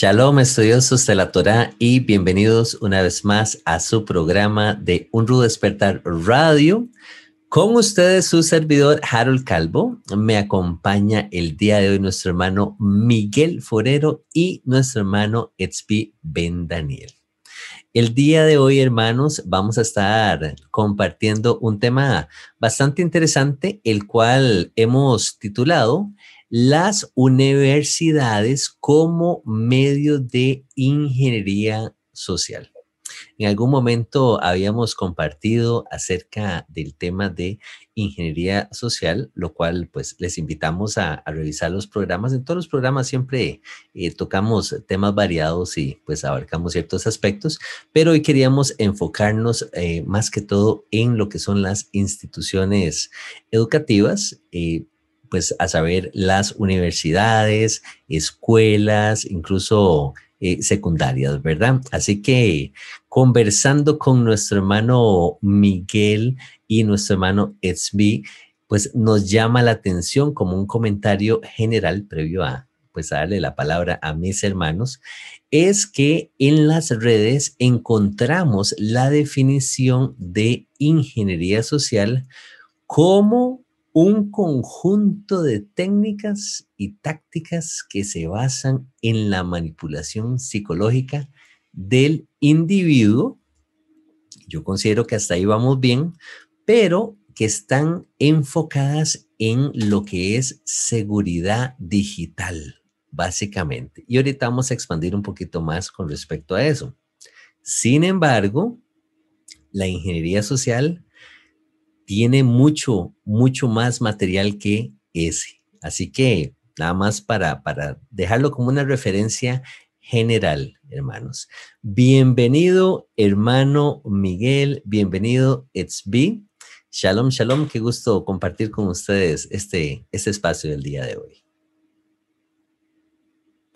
Shalom, estudiosos de la Torah, y bienvenidos una vez más a su programa de Un Rudo Despertar Radio. Con ustedes, su servidor Harold Calvo. Me acompaña el día de hoy nuestro hermano Miguel Forero y nuestro hermano Etzpi Ben Daniel. El día de hoy, hermanos, vamos a estar compartiendo un tema bastante interesante, el cual hemos titulado las universidades como medio de ingeniería social. En algún momento habíamos compartido acerca del tema de ingeniería social, lo cual pues les invitamos a, revisar los programas. En todos los programas siempre eh, tocamos temas variados y pues abarcamos ciertos aspectos, pero hoy queríamos enfocarnos eh, más que todo en lo que son las instituciones educativas. Eh, pues a saber las universidades, escuelas, incluso eh, secundarias, ¿verdad? Así que conversando con nuestro hermano Miguel y nuestro hermano Etzbi, pues nos llama la atención como un comentario general previo a pues a darle la palabra a mis hermanos, es que en las redes encontramos la definición de ingeniería social como un conjunto de técnicas y tácticas que se basan en la manipulación psicológica del individuo. Yo considero que hasta ahí vamos bien, pero que están enfocadas en lo que es seguridad digital, básicamente. Y ahorita vamos a expandir un poquito más con respecto a eso. Sin embargo, la ingeniería social tiene mucho, mucho más material que ese. Así que nada más para, para dejarlo como una referencia general, hermanos. Bienvenido, hermano Miguel, bienvenido, Etzbi. Shalom, shalom, qué gusto compartir con ustedes este, este espacio del día de hoy.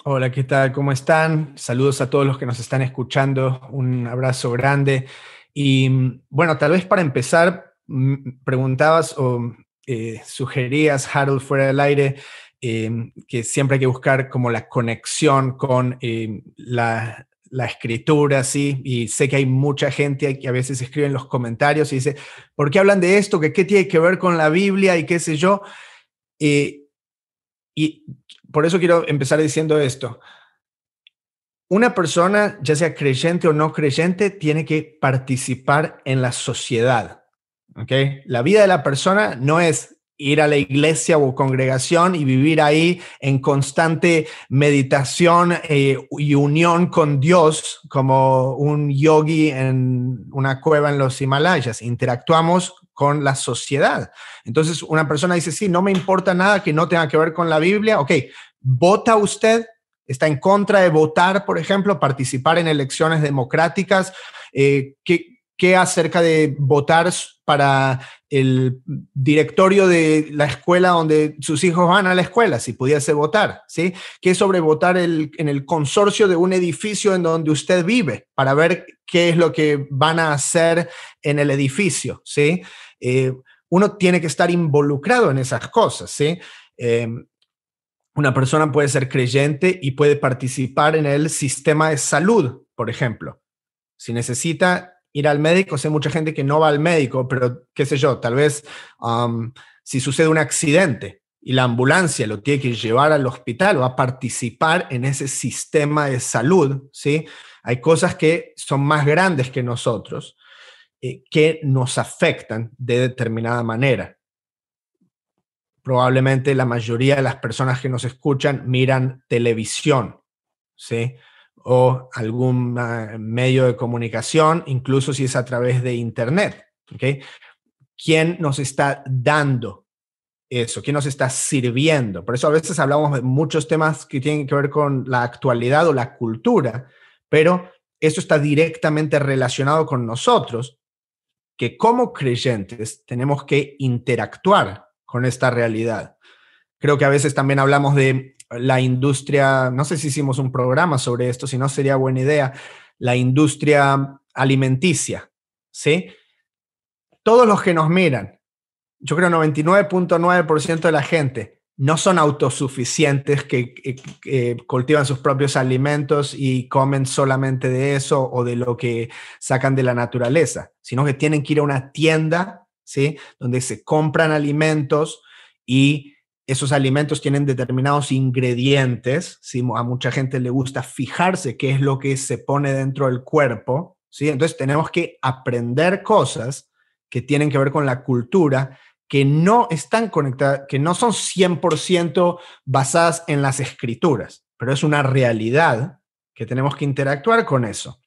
Hola, ¿qué tal? ¿Cómo están? Saludos a todos los que nos están escuchando. Un abrazo grande. Y bueno, tal vez para empezar, preguntabas o eh, sugerías, Harold, fuera del aire, em, que siempre hay que buscar como la conexión con em, la, escritura, ¿sí? Y sé que hay mucha gente que a veces escribe en los comentarios y dice, ¿por qué hablan de esto? ¿Qué, qué tiene que ver con la Biblia y qué sé yo? Eh, y por eso quiero empezar diciendo esto. Una persona, ya sea creyente o no creyente, tiene que participar en la sociedad. ¿Okay? La vida de la persona no es ir a la iglesia o congregación y vivir ahí en constante meditación eh, y unión con Dios como un yogi en una cueva en los Himalayas. Interactuamos con la sociedad. Entonces, una persona dice, sí, no me importa nada que no tenga que ver con la Biblia. Ok, ¿vota usted? ¿Está en contra de votar, por ejemplo, participar en elecciones democráticas? Eh, ¿qué, ¿Qué acerca de votar para el directorio de la escuela donde sus hijos van a la escuela, si pudiese votar, ¿sí? ¿Qué sobre votar en el consorcio de un edificio en donde usted vive para ver qué es lo que van a hacer en el edificio, ¿sí? Eh, uno tiene que estar involucrado en esas cosas, ¿sí? Eh, una persona puede ser creyente y puede participar en el sistema de salud, por ejemplo. Si necesita ir al médico, sé mucha gente que no va al médico, pero qué sé yo, tal vez si sucede un accidente y la ambulancia lo tiene que llevar al hospital, va a participar en ese sistema de salud, ¿sí? Hay cosas que son más grandes que nosotros, eh, que nos afectan de determinada manera. Probablemente la mayoría de las personas que nos escuchan miran televisión, ¿sí? O algún ah, medio de comunicación, incluso si es a través de Internet. ¿Quién nos está dando eso? ¿Quién nos está sirviendo? Por eso a veces hablamos de muchos temas que tienen que ver con la actualidad o la cultura, pero eso está directamente relacionado con nosotros, que como creyentes tenemos que interactuar con esta realidad. Creo que a veces también hablamos de la industria, no sé si hicimos un programa sobre esto, si no sería buena idea, la industria alimenticia, ¿sí? Todos los que nos miran, yo creo 99.9% de la gente no son autosuficientes, que, cultivan sus propios alimentos y comen solamente de eso o de lo que sacan de la naturaleza, sino que tienen que ir a una tienda, ¿sí? Donde se compran alimentos y esos alimentos tienen determinados ingredientes, ¿sí? A mucha gente le gusta fijarse qué es lo que se pone dentro del cuerpo, ¿sí? Entonces tenemos que aprender cosas que tienen que ver con la cultura que no están conectadas, que no son 100% basadas en las escrituras, pero es una realidad que tenemos que interactuar con eso.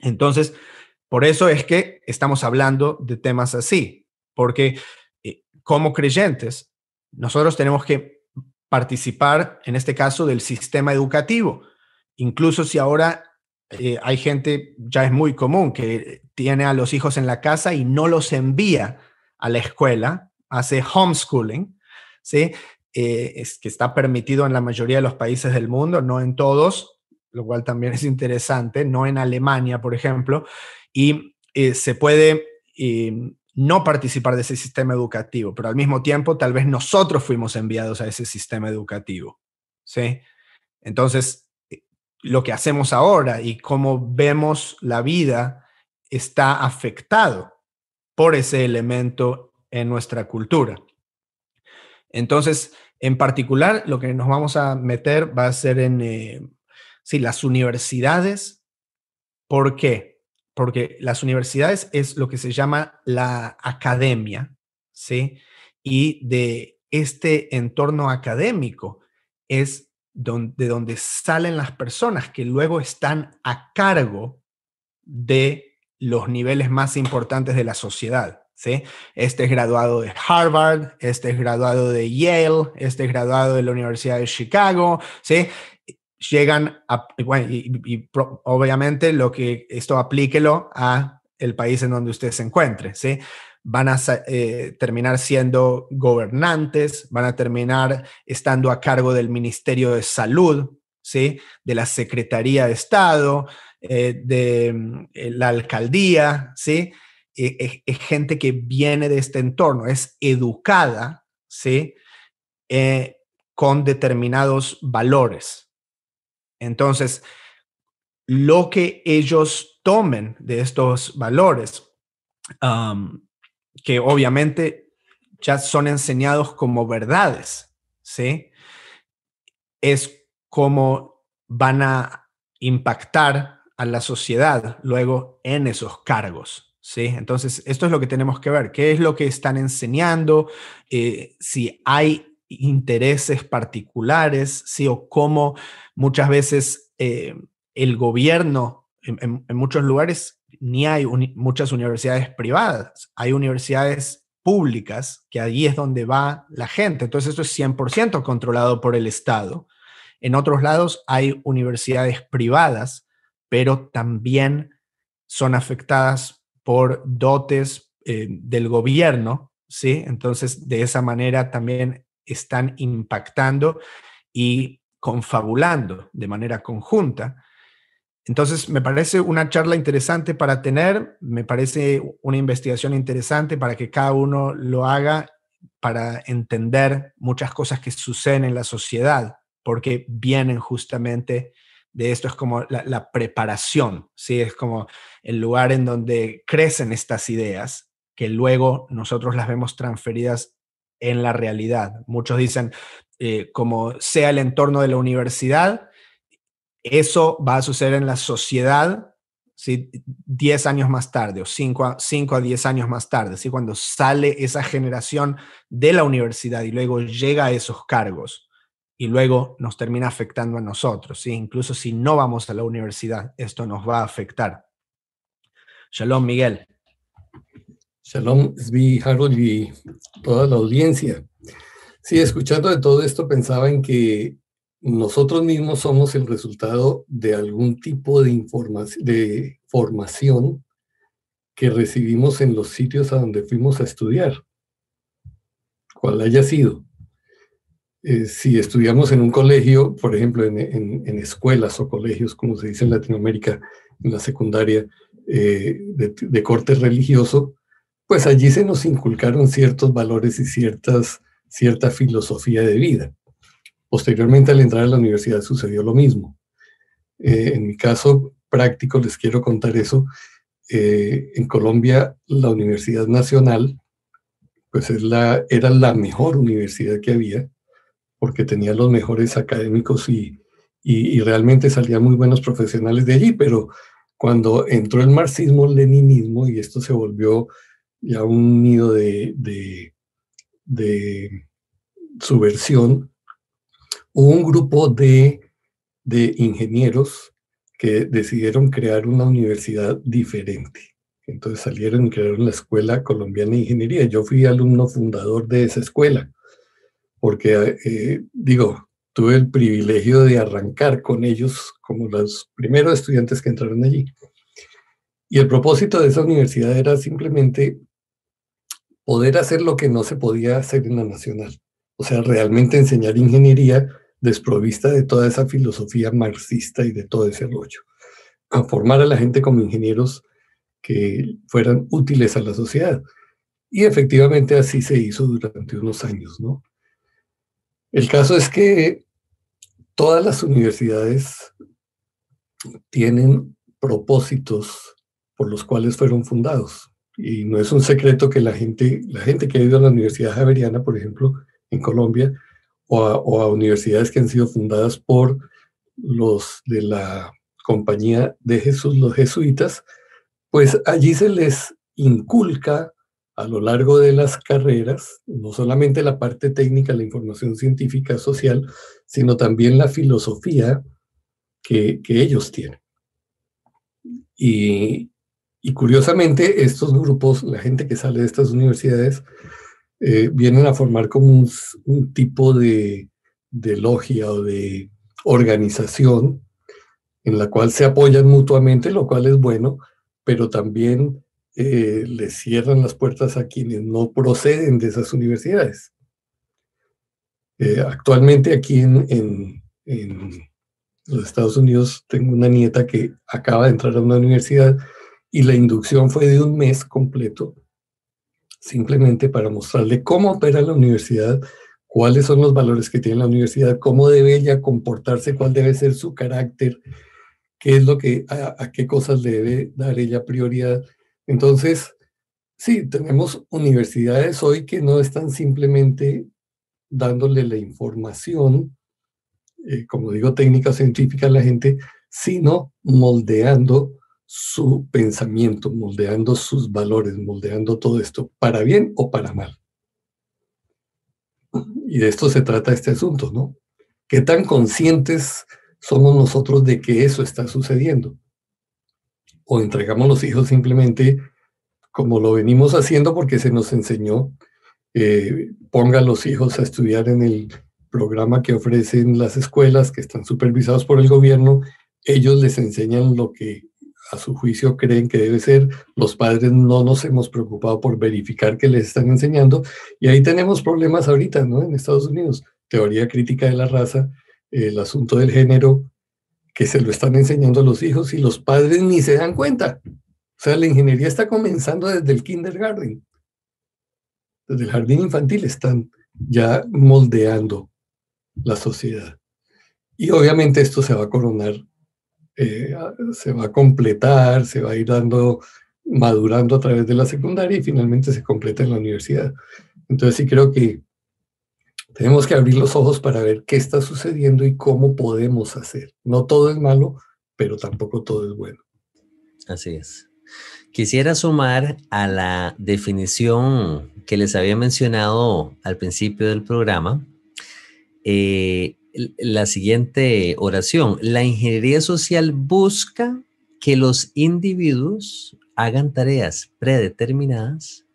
Entonces, por eso es que estamos hablando de temas así, porque eh, como creyentes, nosotros tenemos que participar, en este caso, del sistema educativo. Incluso si ahora eh, hay gente, ya es muy común, que tiene a los hijos en la casa y no los envía a la escuela, hace homeschooling, ¿sí? Eh, es que está permitido en la mayoría de los países del mundo, no en todos, lo cual también es interesante, no en Alemania, por ejemplo, y eh, se puede eh, no participar de ese sistema educativo, pero al mismo tiempo tal vez nosotros fuimos enviados a ese sistema educativo, ¿sí? Entonces, lo que hacemos ahora y cómo vemos la vida está afectado por ese elemento en nuestra cultura. Entonces, en particular, lo que nos vamos a meter va a ser en eh, las universidades. ¿Por qué? Porque las universidades es lo que se llama la academia, ¿sí? Y de este entorno académico es de donde salen las personas que luego están a cargo de los niveles más importantes de la sociedad. Este es graduado de Harvard, este es graduado de Yale, este es graduado de la Universidad de Chicago, ¿sí? Llegan a, bueno, y, obviamente lo que esto aplíquelo a el país en donde usted se encuentre, ¿sí? Van a eh, terminar siendo gobernantes, van a terminar estando a cargo del Ministerio de Salud, ¿sí? De la Secretaría de Estado, eh, de mm, la alcaldía, ¿sí? E, es, gente que viene de este entorno, es educada, ¿sí? Eh, con determinados valores. Entonces, lo que ellos tomen de estos valores, que obviamente ya son enseñados como verdades, ¿sí? Es como van a impactar a la sociedad luego en esos cargos. ¿sí? Entonces, esto es lo que tenemos que ver, qué es lo que están enseñando, eh, si hay intereses particulares, ¿sí? O cómo muchas veces eh, el gobierno, en, muchos lugares, ni hay muchas universidades privadas, hay universidades públicas, que ahí es donde va la gente. Entonces, esto es 100% controlado por el Estado. En otros lados hay universidades privadas, pero también son afectadas por dotes eh, del gobierno, ¿sí? Entonces, de esa manera también están impactando y confabulando de manera conjunta. Entonces, me parece una charla interesante para tener, me parece una investigación interesante para que cada uno lo haga para entender muchas cosas que suceden en la sociedad, porque vienen justamente de esto es como la, preparación, ¿sí? Es como el lugar en donde crecen estas ideas que luego nosotros las vemos transferidas en la realidad. Muchos dicen, eh, como sea el entorno de la universidad, eso va a suceder en la sociedad ¿sí? 10 años más tarde o 5 a, 5 a 10 años más tarde, ¿sí? cuando sale esa generación de la universidad y luego llega a esos cargos y luego nos termina afectando a nosotros. ¿sí? Incluso si no vamos a la universidad, esto nos va a afectar. Shalom, Miguel. Shalom, Svi, Harold y toda la audiencia. Sí, escuchando de todo esto pensaba en que nosotros mismos somos el resultado de algún tipo de, información, de formación que recibimos en los sitios a donde fuimos a estudiar, cual haya sido. Eh, si estudiamos en un colegio, por ejemplo, en, escuelas o colegios, como se dice en Latinoamérica, en la secundaria, eh, de, corte religioso, pues allí se nos inculcaron ciertos valores y ciertas cierta filosofía de vida. Posteriormente, al entrar a la universidad sucedió lo mismo. Eh, en mi caso práctico, les quiero contar eso. Eh, en Colombia, la Universidad Nacional, pues es la, era la mejor universidad que había, porque tenía los mejores académicos y, y, realmente salían muy buenos profesionales de allí, pero cuando entró el marxismo-leninismo y esto se volvió ya un nido de, de, de subversión, hubo un grupo de, de ingenieros que decidieron crear una universidad diferente. Entonces salieron y crearon la Escuela Colombiana de Ingeniería. Yo fui alumno fundador de esa escuela, porque, eh, digo, tuve el privilegio de arrancar con ellos como los primeros estudiantes que entraron allí. Y el propósito de esa universidad era simplemente poder hacer lo que no se podía hacer en la nacional. O sea, realmente enseñar ingeniería desprovista de toda esa filosofía marxista y de todo ese rollo. A formar a la gente como ingenieros que fueran útiles a la sociedad. Y efectivamente así se hizo durante unos años, ¿no? El caso es que todas las universidades tienen propósitos por los cuales fueron fundados. Y no es un secreto que la gente, la gente que ha ido a la Universidad Javeriana, por ejemplo, en Colombia, o a, universidades que han sido fundadas por los de la Compañía de Jesús, los jesuitas, pues allí se les inculca a lo largo de las carreras, no solamente la parte técnica, la información científica, social, sino también la filosofía que, ellos tienen. Y, curiosamente, estos grupos, la gente que sale de estas universidades, eh, vienen a formar como un, tipo de, de, logia o de organización en la cual se apoyan mutuamente, lo cual es bueno, pero también eh, le cierran las puertas a quienes no proceden de esas universidades. Eh, actualmente aquí en, los Estados Unidos tengo una nieta que acaba de entrar a una universidad y la inducción fue de un mes completo, simplemente para mostrarle cómo opera la universidad, cuáles son los valores que tiene la universidad, cómo debe ella comportarse, cuál debe ser su carácter, qué es lo que, a qué cosas le debe dar ella prioridad. Entonces, sí, tenemos universidades hoy que no están simplemente dándole la información, eh, como digo, técnica científica a la gente, sino moldeando su pensamiento, moldeando sus valores, moldeando todo esto, para bien o para mal. Y de esto se trata este asunto, ¿no? ¿Qué tan conscientes somos nosotros de que eso está sucediendo? o entregamos los hijos simplemente como lo venimos haciendo porque se nos enseñó, eh, ponga los hijos a estudiar en el programa que ofrecen las escuelas que están supervisados por el gobierno, ellos les enseñan lo que a su juicio creen que debe ser, los padres no nos hemos preocupado por verificar que les están enseñando y ahí tenemos problemas ahorita, ¿no? En Estados Unidos, teoría crítica de la raza, el asunto del género, que se lo están enseñando a los hijos y los padres ni se dan cuenta. O sea, la ingeniería está comenzando desde el kindergarten, desde el jardín infantil están ya moldeando la sociedad. Y obviamente esto se va a coronar, eh, se va a completar, se va a ir dando, madurando a través de la secundaria y finalmente se completa en la universidad. Entonces sí creo que tenemos que abrir los ojos para ver qué está sucediendo y cómo podemos hacer. No todo es malo, pero tampoco todo es bueno. Así es. Quisiera sumar a la definición que les había mencionado al principio del programa eh, la siguiente oración. La ingeniería social busca que los individuos hagan tareas predeterminadas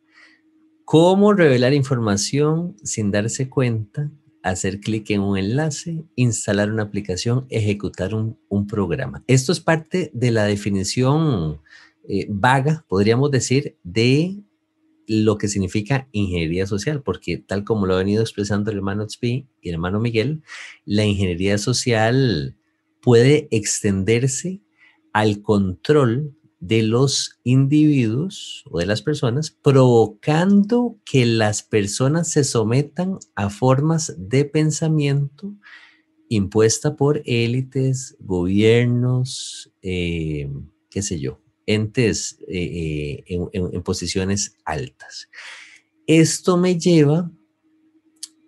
cómo revelar información sin darse cuenta, hacer clic en un enlace, instalar una aplicación, ejecutar un, programa. Esto es parte de la definición eh, vaga, podríamos decir, de lo que significa ingeniería social, porque tal como lo ha venido expresando el hermano Tzpi y el hermano Miguel, la ingeniería social puede extenderse al control de los individuos o de las personas, provocando que las personas se sometan a formas de pensamiento impuesta por élites, gobiernos, eh, qué sé yo, entes eh, eh, en, posiciones altas. Esto me lleva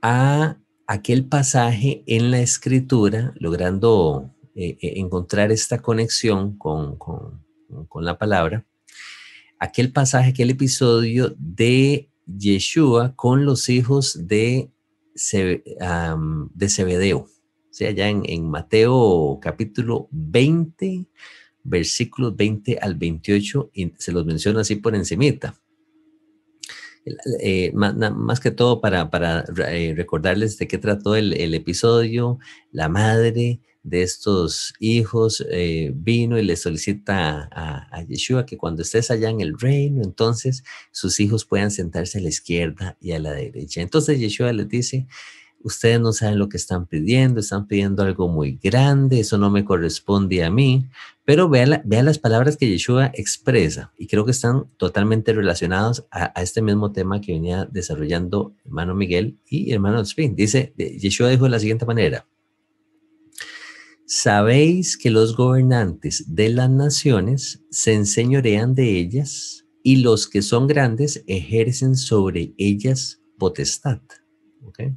a aquel pasaje en la escritura, logrando encontrar esta conexión con, la palabra, aquel pasaje, aquel episodio de Yeshua con los hijos de, de Zebedeo sea, ya en, Mateo capítulo 20, versículos 20 al 28, y se los menciona así por encimita. Eh, más, que todo para, para eh, recordarles de qué trató el, episodio, la madre de estos hijos eh, vino y le solicita a, a, Yeshua que cuando estés allá en el reino, entonces sus hijos puedan sentarse a la izquierda y a la derecha. Entonces Yeshua les dice, ustedes no saben lo que están pidiendo, están pidiendo algo muy grande, eso no me corresponde a mí, pero vean, las palabras que Yeshua expresa y creo que están totalmente relacionados a, este mismo tema que venía desarrollando hermano Miguel y hermano Spin. Dice, Yeshua dijo de la siguiente manera, sabéis que los gobernantes de las naciones se enseñorean de ellas y los que son grandes ejercen sobre ellas potestad. ¿Okay?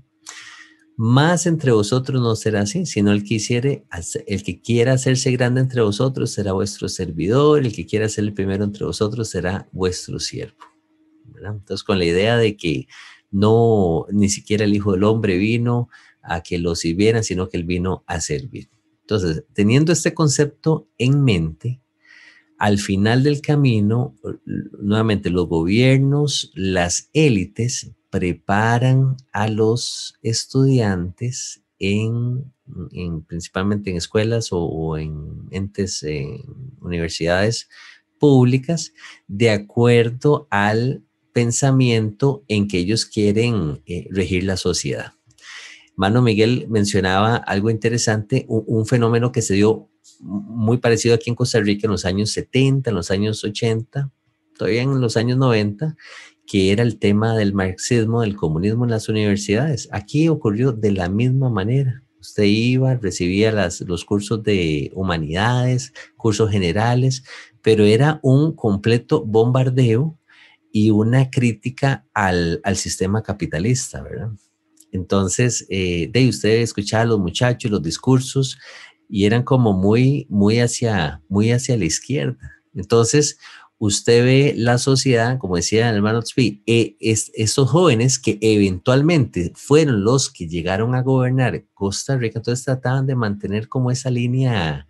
Más entre vosotros no será así, sino el que, hiciere, el que quiera hacerse grande entre vosotros será vuestro servidor, el que quiera ser el primero entre vosotros será vuestro siervo. Entonces, con la idea de que no, ni siquiera el Hijo del Hombre vino a que lo sirvieran, sino que él vino a servir. Entonces, teniendo este concepto en mente, al final del camino, nuevamente los gobiernos, las élites preparan a los estudiantes en, principalmente en escuelas o, en entes, en universidades públicas, de acuerdo al pensamiento en que ellos quieren eh, regir la sociedad. Mano Miguel mencionaba algo interesante, un, un, fenómeno que se dio muy parecido aquí en Costa Rica en los años 70, en los años 80, todavía en los años 90, que era el tema del marxismo, del comunismo en las universidades. Aquí ocurrió de la misma manera. Usted iba, recibía las, los cursos de humanidades, cursos generales, pero era un completo bombardeo y una crítica al, al sistema capitalista, ¿verdad? Entonces, eh, de usted escuchaba a los muchachos, los discursos, y eran como muy, muy hacia, muy hacia la izquierda. Entonces, usted ve la sociedad, como decía el hermano Tzvi, eh, estos jóvenes que eventualmente fueron los que llegaron a gobernar Costa Rica, entonces trataban de mantener como esa línea.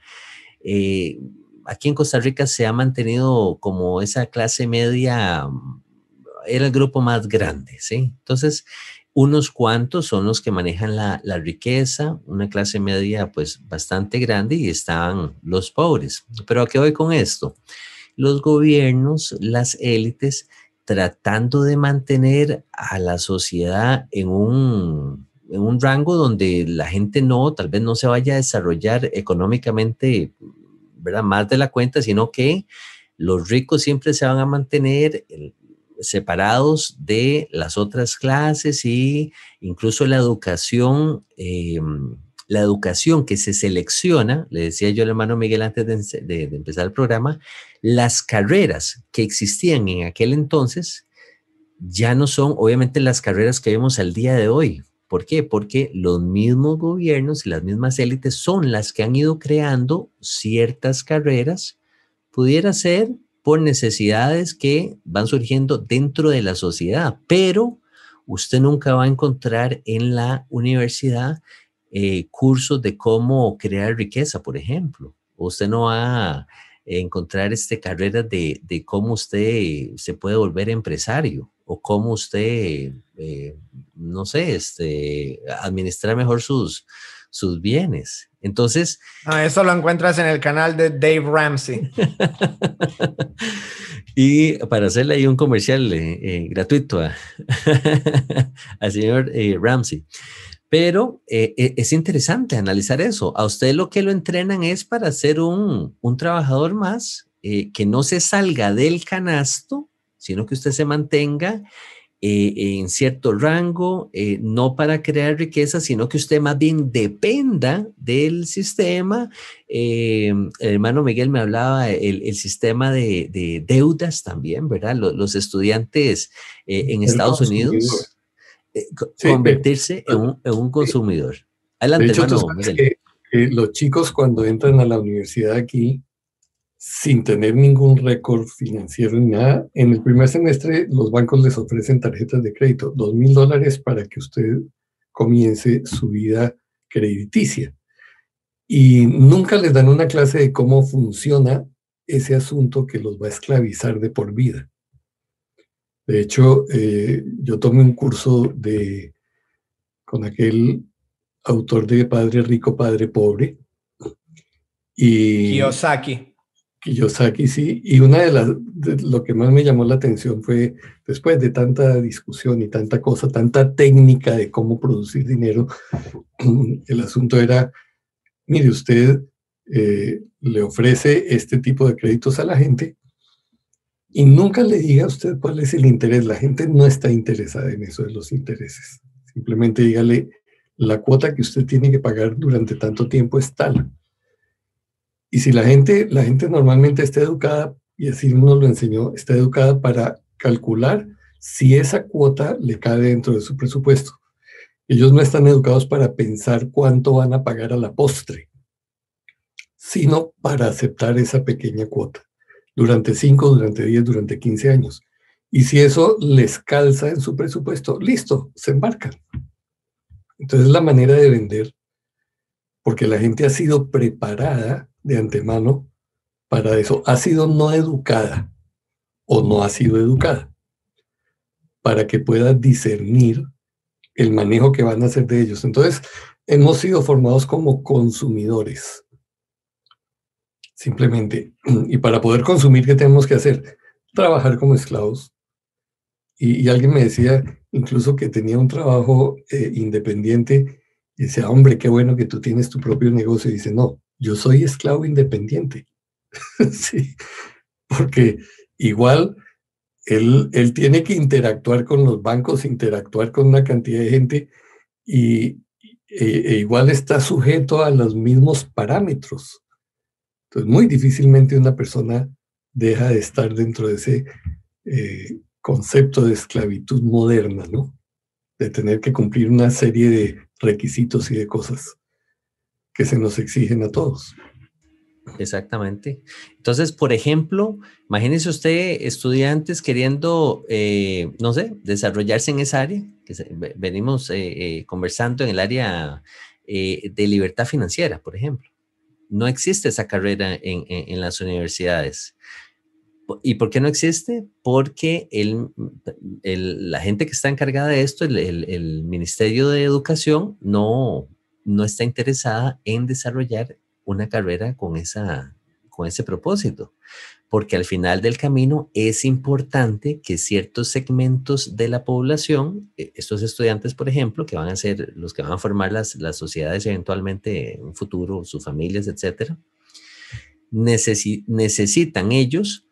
Eh, aquí en Costa Rica se ha mantenido como esa clase media, era el grupo más grande, ¿sí? Entonces, unos cuantos son los que manejan la, la, riqueza, una clase media pues bastante grande y están los pobres. Pero ¿a qué voy con esto? Los gobiernos, las élites, tratando de mantener a la sociedad en un, en un rango donde la gente no, tal vez no se vaya a desarrollar económicamente, ¿verdad? Más de la cuenta, sino que los ricos siempre se van a mantener separados de las otras clases y incluso la educación eh, la educación que se selecciona, le decía yo al hermano Miguel antes de, empezar el programa, las carreras que existían en aquel entonces ya no son obviamente las carreras que vemos al día de hoy. ¿Por qué? Porque los mismos gobiernos y las mismas élites son las que han ido creando ciertas carreras, pudiera ser por necesidades que van surgiendo dentro de la sociedad, pero usted nunca va a encontrar en la universidad eh, cursos de cómo crear riqueza, por ejemplo. Usted no va a encontrar este, carreras de, de cómo usted se puede volver empresario o cómo usted, eh, no sé, este, administrar mejor sus, sus bienes. Entonces... eso lo encuentras en el canal de Dave Ramsey. y para hacerle ahí un comercial eh, gratuito al señor Ramsey. Pero eh, e, es interesante analizar eso. A usted lo que lo entrenan es para ser un, trabajador más eh, que no se salga del canasto, sino que usted se mantenga eh, en cierto rango, no para crear riqueza, sino que usted más bien dependa del sistema. el hermano Miguel me hablaba el, sistema de, deudas también, ¿verdad? Los, estudiantes en Estados Unidos, convertirse en, un, consumidor. Adelante, hermano los chicos cuando entran a la universidad aquí, sin tener ningún récord financiero ni nada, en el primer semestre los bancos les ofrecen tarjetas de crédito, dos mil dólares para que usted comience su vida crediticia. Y nunca les dan una clase de cómo funciona ese asunto que los va a esclavizar de por vida. De hecho, eh, yo tomé un curso de, con aquel autor de Padre Rico, Padre Pobre. Y, Kiyosaki. Kiyosaki, sí. Y una de las, lo que más me llamó la atención fue, después de tanta discusión y tanta cosa, tanta técnica de cómo producir dinero, el asunto era, mire, usted eh, le ofrece este tipo de créditos a la gente y nunca le diga a usted cuál es el interés. La gente no está interesada en eso de los intereses. Simplemente dígale, la cuota que usted tiene que pagar durante tanto tiempo es tal. Y si la gente, la gente normalmente está educada, y así uno lo enseñó, está educada para calcular si esa cuota le cae dentro de su presupuesto. Ellos no están educados para pensar cuánto van a pagar a la postre, sino para aceptar esa pequeña cuota durante 5, durante 10, durante 15 años. Y si eso les calza en su presupuesto, listo, se embarcan. Entonces la manera de vender, porque la gente ha sido preparada de antemano para eso, ha sido no educada o no ha sido educada, para que pueda discernir el manejo que van a hacer de ellos. Entonces, hemos sido formados como consumidores, simplemente. Y para poder consumir, ¿qué tenemos que hacer? Trabajar como esclavos. Y, alguien me decía, incluso que tenía un trabajo eh, independiente, y decía, hombre, qué bueno que tú tienes tu propio negocio. Y dice, no, yo soy esclavo independiente. sí, porque igual él, él tiene que interactuar con los bancos, interactuar con una cantidad de gente y e, e igual está sujeto a los mismos parámetros. Entonces, muy difícilmente una persona deja de estar dentro de ese eh, concepto de esclavitud moderna, ¿no? De tener que cumplir una serie de requisitos y de cosas que se nos exigen a todos. Exactamente. Entonces, por ejemplo, imagínese usted estudiantes queriendo, eh, no sé, desarrollarse en esa área, venimos eh, conversando en el área de libertad financiera, por ejemplo. No existe esa carrera en las universidades. ¿Y por qué no existe? Porque el, la gente que está encargada de esto, el, Ministerio de Educación, no, no está interesada en desarrollar una carrera con, esa, con ese propósito. Porque al final del camino es importante que ciertos segmentos de la población, e, estos estudiantes, por ejemplo, que van a ser los que van a formar las, sociedades eventualmente en un futuro, sus familias, etcétera, necesitan ellos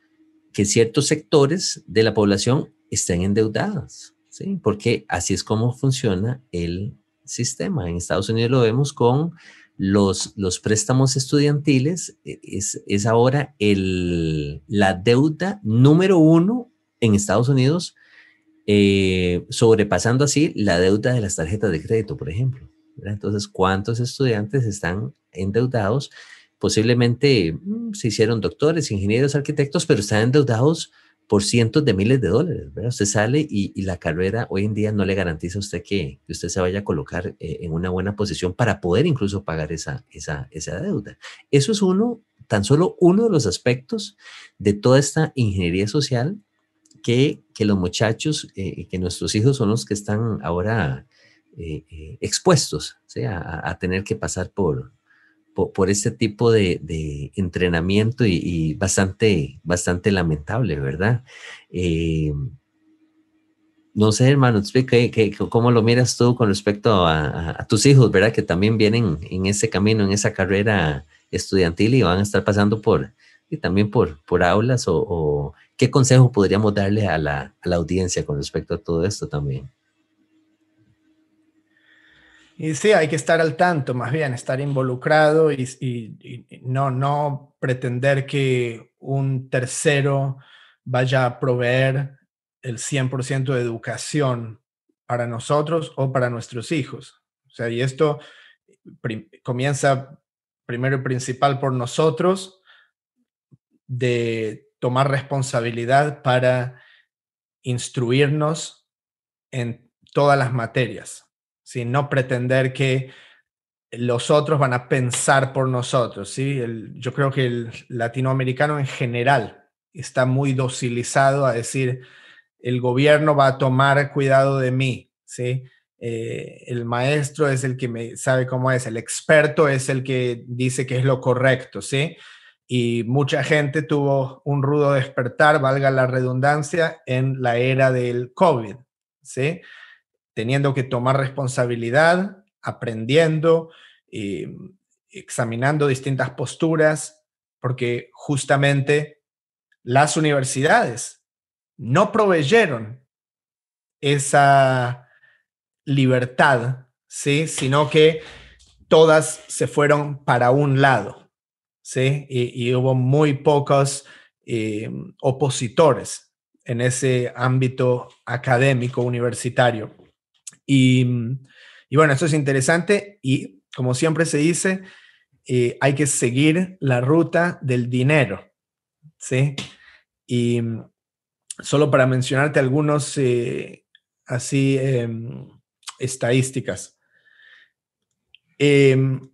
que ciertos sectores de la población estén endeudados, ¿sí? Porque así es como funciona el sistema. En Estados Unidos lo vemos con los, los préstamos estudiantiles, e, es, es ahora el, la deuda número uno en Estados Unidos, eh, sobrepasando así la deuda de las tarjetas de crédito, por ejemplo. Entonces, ¿cuántos estudiantes están endeudados? posiblemente mm, se hicieron doctores, ingenieros, arquitectos, pero están endeudados por cientos de miles de dólares, ¿verdad? Usted sale y, la carrera hoy en día no le garantiza a usted que, usted se vaya a colocar eh, en una buena posición para poder incluso pagar esa, esa, esa deuda. Eso es uno, tan solo uno de los aspectos de toda esta ingeniería social que, que los muchachos, eh, que nuestros hijos son los que están ahora eh, expuestos a, a, tener que pasar por, por, este tipo de, entrenamiento y, bastante, bastante lamentable, ¿verdad? Eh, no sé, hermano, ¿qué, cómo lo miras tú con respecto a, tus hijos, ¿verdad? Que también vienen en ese camino, en esa carrera estudiantil y van a estar pasando por, y también por, por aulas o, qué consejo podríamos darle a la, audiencia con respecto a todo esto también. Y sí, hay que estar al tanto, más bien, estar involucrado y, no, no pretender que un tercero vaya a proveer el 100% de educación para nosotros o para nuestros hijos. O sea, y esto comienza primero y principal por nosotros de tomar responsabilidad para instruirnos en todas las materias, sin no pretender que los otros van a pensar por nosotros. ¿sí? yo creo que el latinoamericano en general está muy docilizado a decir, el gobierno va a tomar cuidado de mí, ¿sí? Eh, el maestro es el que me sabe cómo es, el experto es el que dice que es lo correcto, ¿sí? Y mucha gente tuvo un rudo despertar, valga la redundancia, en la era del COVID, ¿sí? Teniendo que tomar responsabilidad, aprendiendo, y examinando distintas posturas, porque justamente las universidades no proveyeron esa libertad, ¿sí? Sino que todas se fueron para un lado, ¿sí? Y, hubo muy pocos eh, opositores en ese ámbito académico universitario. Y, bueno, eso es interesante y como siempre se dice, eh, hay que seguir la ruta del dinero, ¿sí? Y solo para mencionarte algunos eh, así em, estadísticas. Em,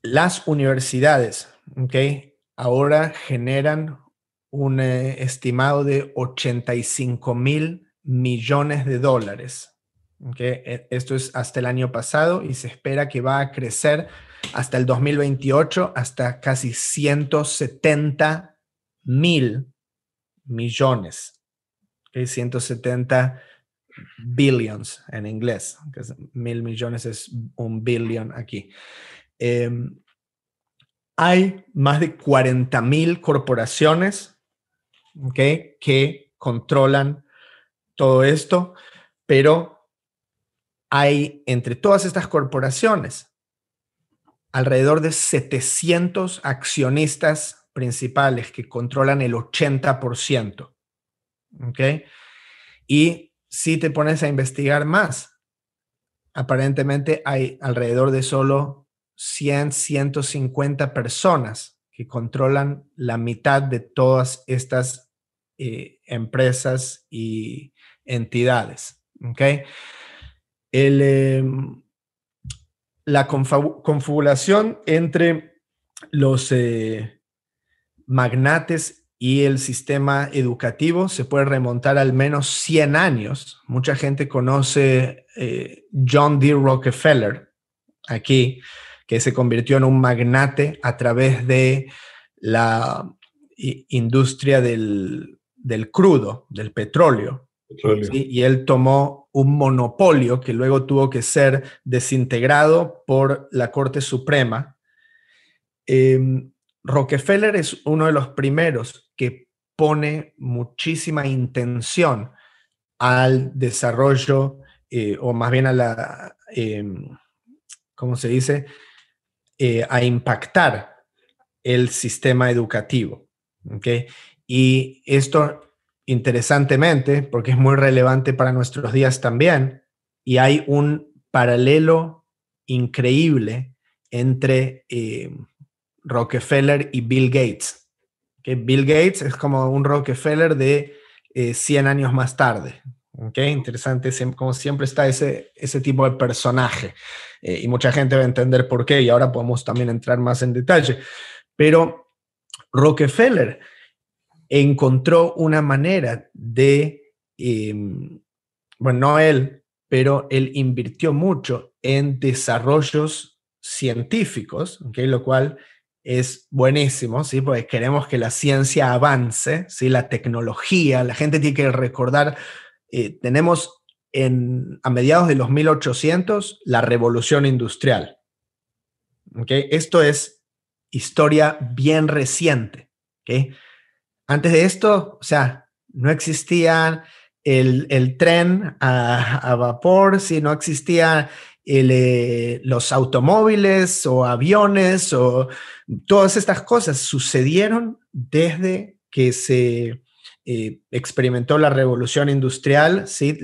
las universidades, ¿ok? Ahora generan un eh, estimado de 85 mil millones de dólares. ¿Okay? E, esto es hasta el año pasado y se espera que va a crecer hasta el 2028 hasta casi 170 mil millones. ¿okay? 170 billions en inglés, mil millones es un billion aquí. Em, hay más de 40 mil corporaciones que controlan todo esto, pero hay entre todas estas corporaciones alrededor de 700 accionistas principales que controlan el 80%. ¿Ok? Y si te pones a investigar más, aparentemente hay alrededor de solo 100, 150 personas que controlan la mitad de todas estas eh, empresas y entidades. Em, la confabulación entre los eh, magnates y el sistema educativo se puede remontar al menos 100 años. Mucha gente conoce eh, John D. Rockefeller aquí, que se convirtió en un magnate a través de la industria del, crudo, del petróleo. Y él tomó un monopolio que luego tuvo que ser desintegrado por la Corte Suprema. Em, Rockefeller es uno de los primeros que pone muchísima intención al desarrollo eh, o más bien a la, em, ¿cómo se dice? Eh, a impactar el sistema educativo. ¿okay? Y esto, interesantemente, porque es muy relevante para nuestros días también, y hay un paralelo increíble entre em, Rockefeller y Bill Gates que Bill Gates es como un Rockefeller de 100 eh, años más tarde. ¿okay? Interesante, como siempre está ese, ese tipo de personaje. Eh, y mucha gente va a entender por qué, y ahora podemos también entrar más en detalle. Pero Rockefeller encontró una manera de, em, bueno, no él, pero él invirtió mucho en desarrollos científicos, lo cual es buenísimo, ¿sí? Porque queremos que la ciencia avance, ¿sí? La tecnología, la gente tiene que recordar, eh, tenemos en, a mediados de los 1800 la revolución industrial. Esto es historia bien reciente. Antes de esto, o sea, no existía el, tren a, vapor, si no existían eh, los automóviles o aviones o todas estas cosas sucedieron desde que se eh, experimentó la revolución industrial, ¿sí?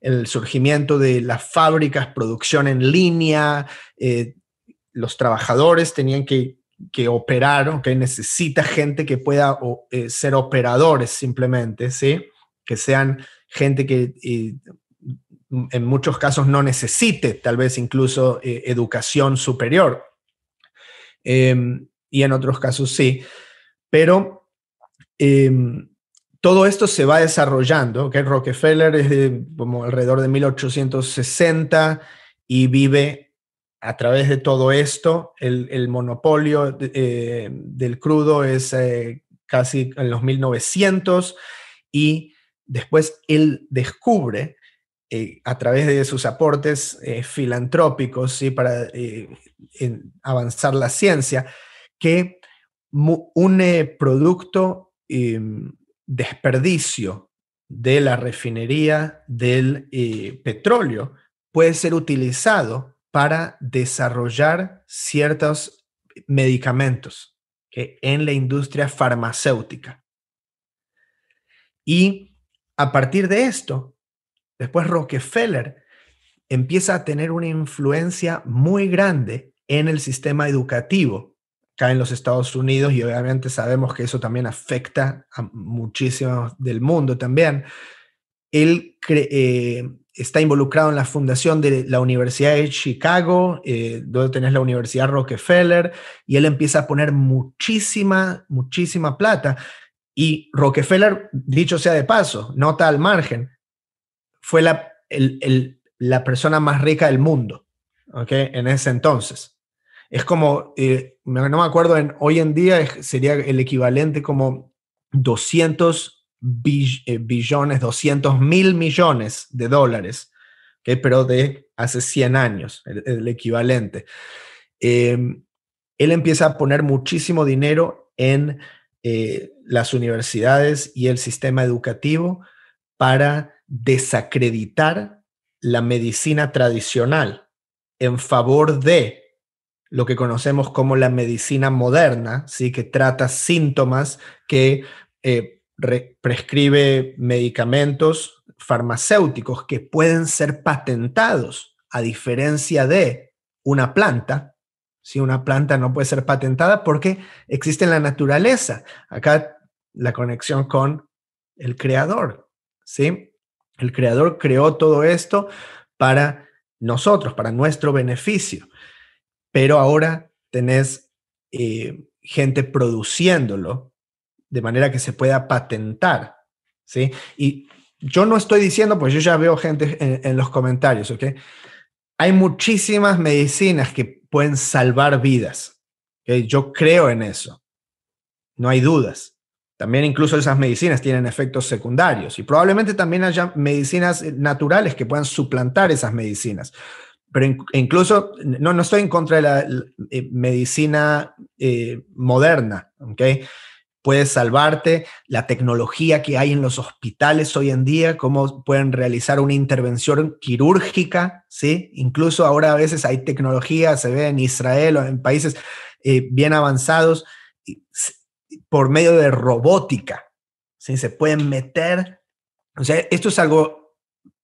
el surgimiento de las fábricas, producción en línea, eh, los trabajadores tenían que, operar, que necesita gente que pueda ser operadores simplemente, ¿sí? que sean gente que en muchos casos no necesite tal vez incluso eh, educación superior. Em, y en otros casos sí. Pero em, todo esto se va desarrollando. ¿okay? Rockefeller es de, como alrededor de 1860 y vive a través de todo esto. El, monopolio eh, del crudo es eh, casi en los 1900 y Después él descubre eh, a través de sus aportes filantrópicos ¿sí? para avanzar la ciencia, que un producto desperdicio de la refinería del petróleo puede ser utilizado para desarrollar ciertos medicamentos en la industria farmacéutica. Y a partir de esto, después Rockefeller empieza a tener una influencia muy grande en el sistema educativo acá en los Estados Unidos y obviamente sabemos que eso también afecta a muchísimos del mundo también. Él eh, está involucrado en la fundación de la Universidad de Chicago, eh, donde tenés la Universidad Rockefeller, y él empieza a poner muchísima, muchísima plata. Y Rockefeller, dicho sea de paso, nota al margen, fue la, la persona más rica del mundo, ¿ok? En ese entonces. Es como, eh, no me acuerdo, en, hoy en día sería el equivalente como 200 eh, billones, 200 mil millones de dólares. Pero de hace 100 años, el, equivalente. Em, él empieza a poner muchísimo dinero en eh, las universidades y el sistema educativo para desacreditar la medicina tradicional en favor de lo que conocemos como la medicina moderna, ¿sí? que trata síntomas, que eh, prescribe medicamentos farmacéuticos que pueden ser patentados, a diferencia de una planta, si una planta no puede ser patentada porque existe en la naturaleza. Acá la conexión con el creador, ¿sí? El creador creó todo esto para nosotros, para nuestro beneficio. Pero ahora tenés eh, gente produciéndolo de manera que se pueda patentar, ¿sí? Y yo no estoy diciendo, pues yo ya veo gente en, en los comentarios, ¿ok? Hay muchísimas medicinas que pueden salvar vidas. Yo creo en eso. No hay dudas. También incluso esas medicinas tienen efectos secundarios y probablemente también haya medicinas naturales que puedan suplantar esas medicinas. Pero incluso no, no estoy en contra de la eh, medicina eh, moderna, ¿ok? Puede salvarte, la tecnología que hay en los hospitales hoy en día, cómo pueden realizar una intervención quirúrgica, ¿sí? Incluso ahora a veces hay tecnología, se ve en Israel o en países eh, bien avanzados, por medio de robótica, ¿sí? Se pueden meter, o sea, esto es algo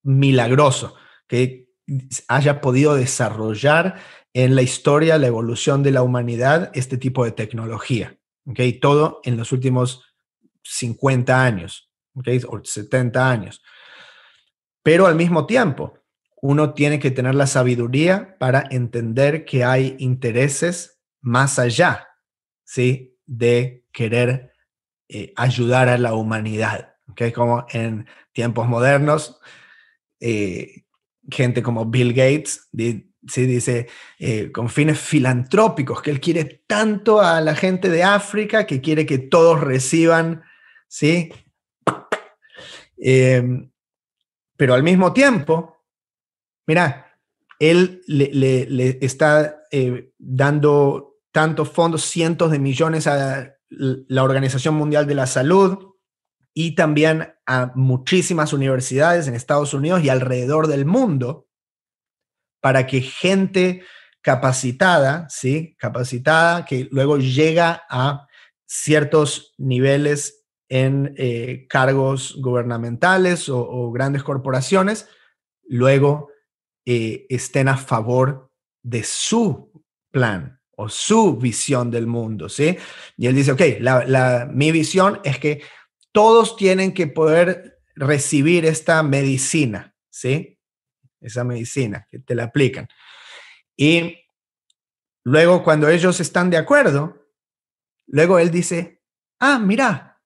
milagroso, que haya podido desarrollar en la historia, la evolución de la humanidad, este tipo de tecnología. ¿Okay? Todo en los últimos 50 años, ¿okay? O 70 años. Pero al mismo tiempo, uno tiene que tener la sabiduría para entender que hay intereses más allá, ¿sí? De querer eh, ayudar a la humanidad, ¿okay? Como en tiempos modernos, eh, gente como Bill Gates ¿sí? dice, eh, con fines filantrópicos, que él quiere tanto a la gente de África que quiere que todos reciban, ¿sí? Em, pero al mismo tiempo, mira, él le, está eh, dando tantos fondos, cientos de millones a la Organización Mundial de la Salud y también a muchísimas universidades en Estados Unidos y alrededor del mundo para que gente capacitada, ¿sí? Capacitada, que luego llega a ciertos niveles en eh, cargos gubernamentales o, grandes corporaciones, luego eh, estén a favor de su plan o su visión del mundo, ¿sí? Y él dice, ok, mi visión es que todos tienen que poder recibir esta medicina, ¿sí? Esa medicina que te la aplican. Y luego cuando ellos están de acuerdo, luego él dice, ah, mira,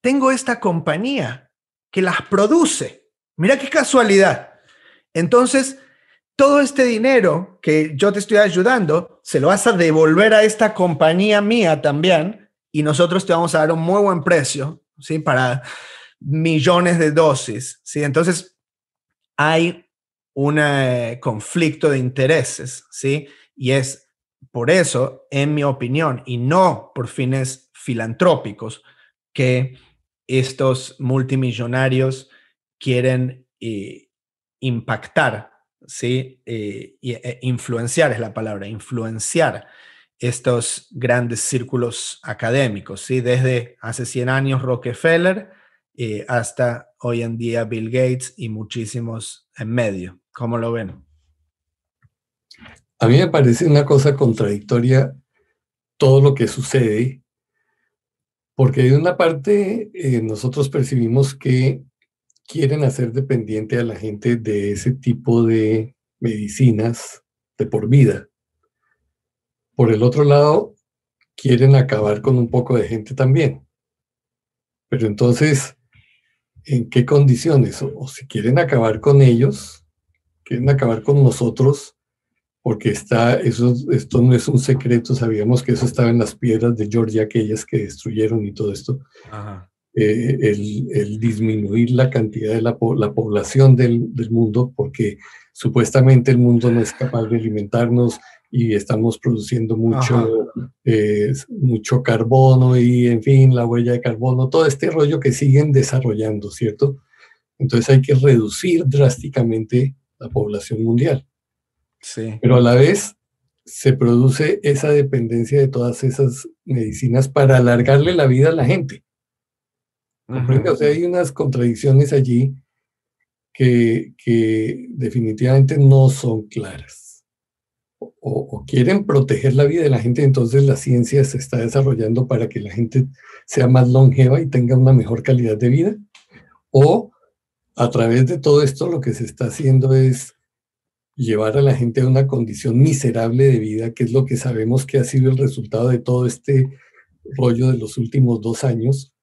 tengo esta compañía que las produce. Mira qué casualidad. Entonces, todo este dinero que yo te estoy ayudando, se lo vas a devolver a esta compañía mía también y nosotros te vamos a dar un muy buen precio, ¿sí? Para millones de dosis, ¿sí? Entonces, hay un eh, conflicto de intereses, ¿sí? Y es por eso, en mi opinión, y no por fines filantrópicos, que estos multimillonarios quieren eh, impactar, ¿sí? Eh, influenciar es la palabra, influenciar estos grandes círculos académicos, ¿sí? Desde hace 100 años Rockefeller hasta hoy en día Bill Gates y muchísimos en medio. ¿Cómo lo ven? A mí me parece una cosa contradictoria todo lo que sucede, porque de una parte eh, nosotros percibimos que quieren hacer dependiente a la gente de ese tipo de medicinas de por vida. Por el otro lado, quieren acabar con un poco de gente también. Pero entonces, ¿en qué condiciones? O, o si quieren acabar con ellos, quieren acabar con nosotros, porque está, eso, esto no es un secreto, sabíamos que eso estaba en las piedras de Georgia, aquellas que destruyeron y todo esto. Eh, el, disminuir la cantidad de la, la población del, del, mundo, porque supuestamente el mundo no es capaz de alimentarnos y estamos produciendo mucho, eh, mucho carbono y, en fin, la huella de carbono, todo este rollo que siguen desarrollando, ¿cierto? Entonces hay que reducir drásticamente la población mundial. Sí. Pero a la vez se produce esa dependencia de todas esas medicinas para alargarle la vida a la gente. O sea, hay unas contradicciones allí que, que definitivamente no son claras. O, o, quieren proteger la vida de la gente, entonces la ciencia se está desarrollando para que la gente sea más longeva y tenga una mejor calidad de vida. O a través de todo esto lo que se está haciendo es llevar a la gente a una condición miserable de vida, que es lo que sabemos que ha sido el resultado de todo este rollo de los últimos dos años.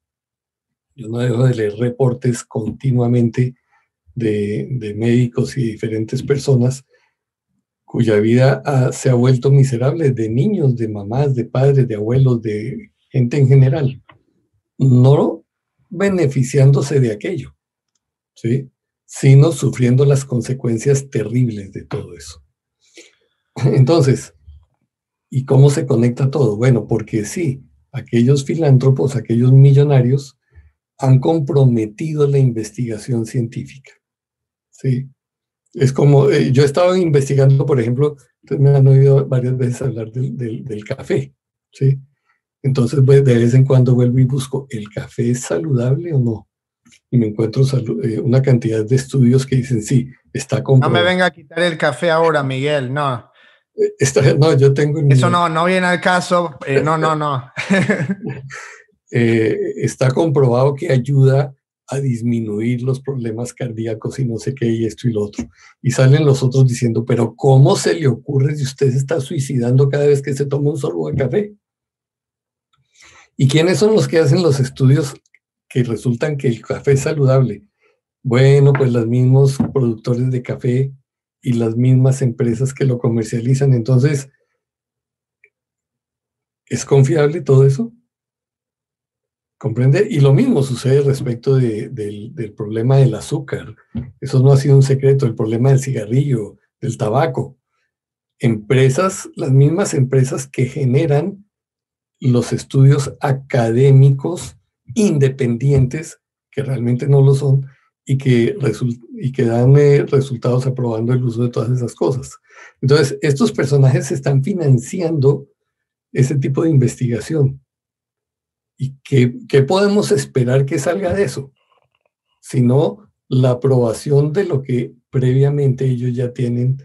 Yo no dejo de leer reportes continuamente de, médicos y diferentes personas cuya vida se ha vuelto miserable, de niños, de mamás, de padres, de abuelos, de gente en general, no beneficiándose de aquello. ¿Sí? sino sufriendo las consecuencias terribles de todo eso. Entonces, ¿y cómo se conecta todo? Bueno, porque sí, aquellos filántropos, aquellos millonarios, han comprometido la investigación científica. ¿sí? Es como, eh, yo he estado investigando, por ejemplo, me han oído varias veces hablar del, del, café, ¿sí? Entonces, pues, de vez en cuando vuelvo y busco, ¿el café es saludable o no? Y me encuentro eh, una cantidad de estudios que dicen, sí, está comprobado. No me venga a quitar el café ahora, Miguel, no. Eh, no, yo tengo... Eso no, no viene al caso, eh, no, no, no. está comprobado que ayuda a disminuir los problemas cardíacos y no sé qué, y esto y lo otro. Y salen los otros diciendo, pero ¿cómo se le ocurre si usted se está suicidando cada vez que se toma un sorbo de café? ¿Y quiénes son los que hacen los estudios que resultan que el café es saludable. Bueno, pues los mismos productores de café y las mismas empresas que lo comercializan. Entonces, ¿es confiable todo eso? ¿Comprende? Y lo mismo sucede respecto del, del, problema del azúcar. Eso no ha sido un secreto, el problema del cigarrillo, del tabaco. empresas, las mismas empresas que generan los estudios académicos independientes, que realmente no lo son, y que, y que dan eh, resultados aprobando el uso de todas esas cosas. Entonces, estos personajes están financiando ese tipo de investigación. ¿Y qué, qué podemos esperar que salga de eso? Sino la aprobación de lo que previamente ellos ya tienen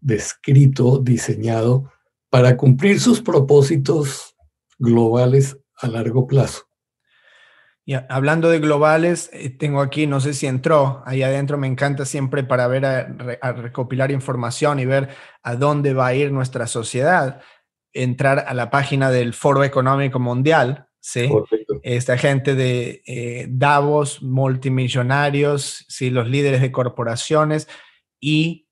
descrito, diseñado, para cumplir sus propósitos globales a largo plazo. Y hablando de globales, eh, tengo aquí, no sé si entró, ahí adentro me encanta siempre para ver, a, recopilar información y ver a dónde va a ir nuestra sociedad, entrar a la página del Foro Económico Mundial, ¿sí? Esta gente de eh, Davos, multimillonarios, ¿sí? Los líderes de corporaciones y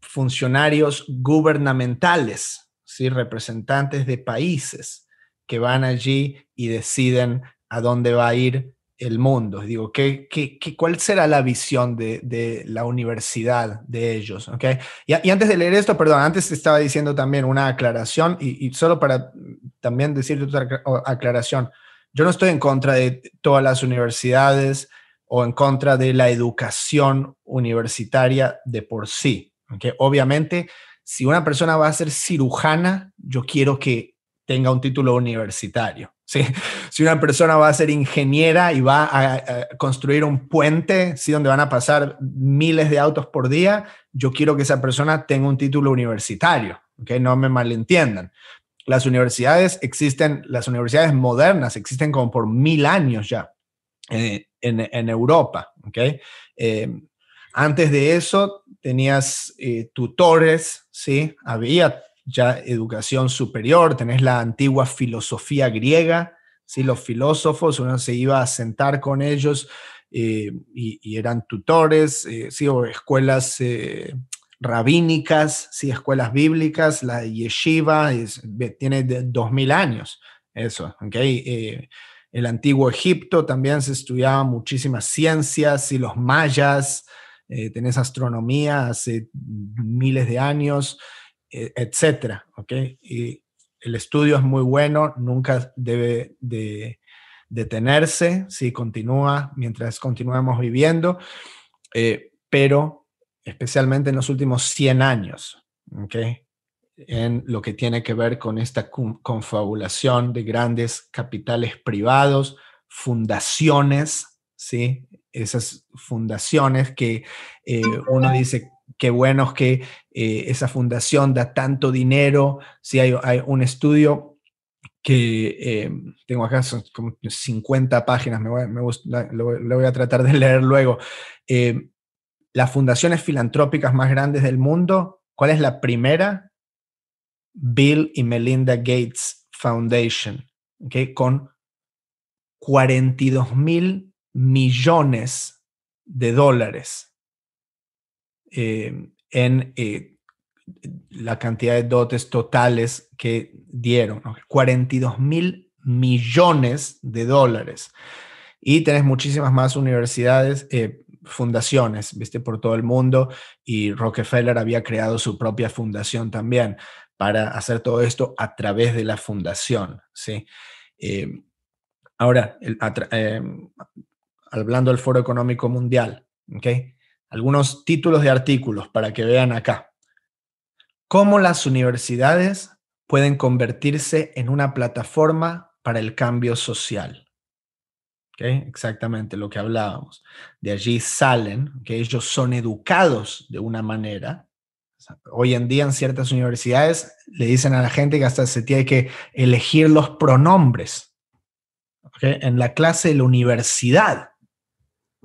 funcionarios gubernamentales, ¿sí? Representantes de países que van allí y deciden a dónde va a ir el mundo. Digo, ¿qué, qué, cuál será la visión de, la universidad de ellos? ¿okay? Y, antes de leer esto, perdón, antes estaba diciendo también una aclaración y, solo para también decirte otra aclaración. Yo no estoy en contra de todas las universidades o en contra de la educación universitaria de por sí. ¿okay? Obviamente, si una persona va a ser cirujana, yo quiero que tenga un título universitario. Si una persona va a ser ingeniera y va a, construir un puente, ¿sí? donde van a pasar miles de autos por día, yo quiero que esa persona tenga un título universitario. ¿okay? No me malentiendan. Las universidades existen, las universidades modernas existen como por mil años ya eh, en, Europa. ¿okay? Eh, antes de eso tenías eh, tutores, ¿sí? Había ya educación superior, tenés la antigua filosofía griega, ¿sí? los filósofos, uno se iba a sentar con ellos eh, y, eran tutores, eh, escuelas eh, rabínicas, ¿sí? escuelas bíblicas, la yeshiva tiene dos mil años, eso, ¿ok? el antiguo Egipto también se estudiaba muchísimas ciencias, y los mayas, tenés astronomía hace miles de años, etcétera, ¿ok? Y el estudio es muy bueno, nunca debe de detenerse, si continúa mientras continuamos viviendo, eh, pero especialmente en los últimos 100 años, ¿ok? En lo que tiene que ver con esta confabulación de grandes capitales privados, fundaciones, ¿sí? Esas fundaciones que eh, uno dice, qué bueno que eh, esa fundación da tanto dinero. Sí, hay, un estudio que eh, tengo acá, son como 50 páginas, me lo, voy a tratar de leer luego. Eh, las fundaciones filantrópicas más grandes del mundo, ¿cuál es la primera? Bill y Melinda Gates Foundation, ¿okay? con 42 mil millones de dólares eh, en eh, la cantidad de dotes totales que dieron, 42 mil millones de dólares. Y tenés muchísimas más universidades, eh, fundaciones, viste, por todo el mundo. Y Rockefeller había creado su propia fundación también para hacer todo esto a través de la fundación, ¿sí? ahora, hablando del Foro Económico Mundial, ¿ok? Algunos títulos de artículos para que vean acá. Cómo las universidades pueden convertirse en una plataforma para el cambio social. Exactamente lo que hablábamos. De allí salen, que ellos son educados de una manera. Hoy en día en ciertas universidades le dicen a la gente que hasta se tiene que elegir los pronombres. En la clase de la universidad.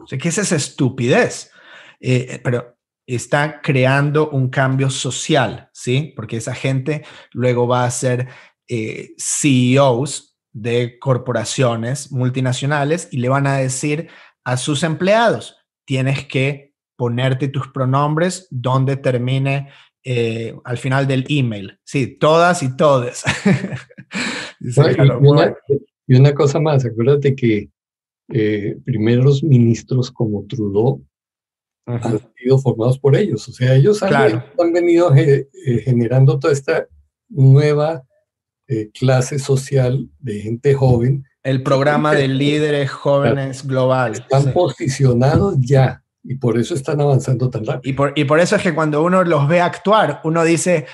¿Qué es esa estupidez? Eh, pero está creando un cambio social, ¿sí? Porque esa gente luego va a ser eh, CEOs de corporaciones multinacionales y le van a decir a sus empleados, tienes que ponerte tus pronombres donde termine eh, al final del email. Sí, todas y todes. y, una, cosa más, acuérdate que primeros ministros como Trudeau han sido formados por ellos. O sea, ellos han, venido eh, generando toda esta nueva eh, clase social de gente joven. El programa de líderes jóvenes globales. Están posicionados ya y por eso están avanzando tan rápido. Y por, y por eso es que cuando uno los ve actuar, uno dice,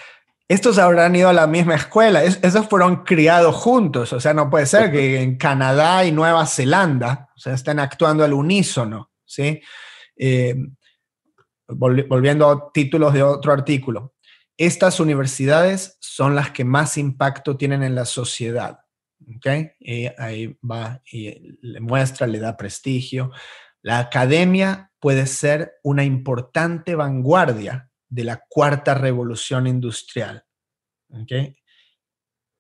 estos habrán ido a la misma escuela, esos fueron criados juntos, o sea, no puede ser que en Canadá y Nueva Zelanda, o sea, estén actuando al unísono, ¿sí? Eh, volviendo a títulos de otro artículo, estas universidades son las que más impacto tienen en la sociedad, ¿ok? Y ahí va y le muestra, le da prestigio. La academia puede ser una importante vanguardia de la cuarta revolución industrial. ¿okay?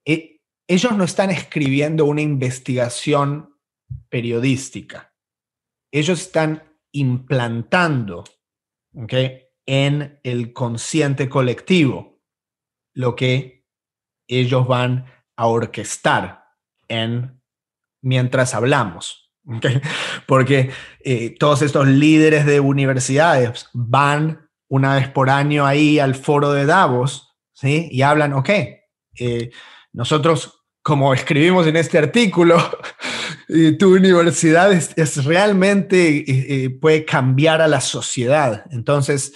E, ellos no están escribiendo una investigación periodística. Ellos están implantando ¿okay? en el consciente colectivo lo que ellos van a orquestar en mientras hablamos. Porque eh, todos estos líderes de universidades van una vez por año ahí al foro de Davos, ¿sí? Y hablan, ok, eh, nosotros, como escribimos en este artículo, tu universidad es, realmente eh, puede cambiar a la sociedad. Entonces,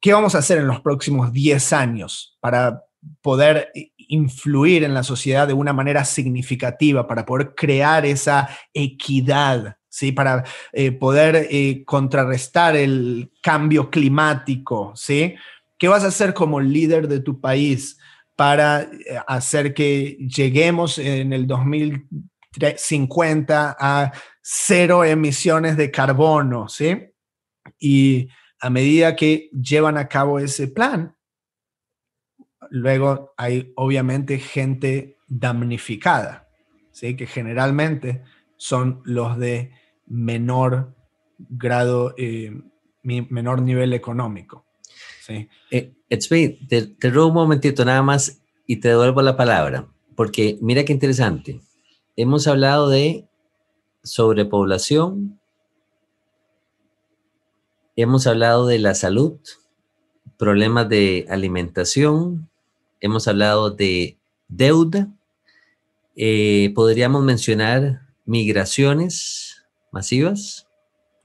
¿qué vamos a hacer en los próximos 10 años para poder influir en la sociedad de una manera significativa, para poder crear esa equidad ¿sí? Para eh, poder eh, contrarrestar el cambio climático, ¿sí? ¿Qué vas a hacer como líder de tu país para eh, hacer que lleguemos en el 2050 a cero emisiones de carbono, ¿sí? Y a medida que llevan a cabo ese plan, luego hay obviamente gente damnificada, ¿sí? Que generalmente son los de menor grado, eh, menor nivel económico. ¿Sí? Eh, te, te robo un momentito nada más y te devuelvo la palabra, porque mira qué interesante. Hemos hablado de sobrepoblación, hemos hablado de la salud, problemas de alimentación, hemos hablado de deuda, eh, podríamos mencionar migraciones, masivas.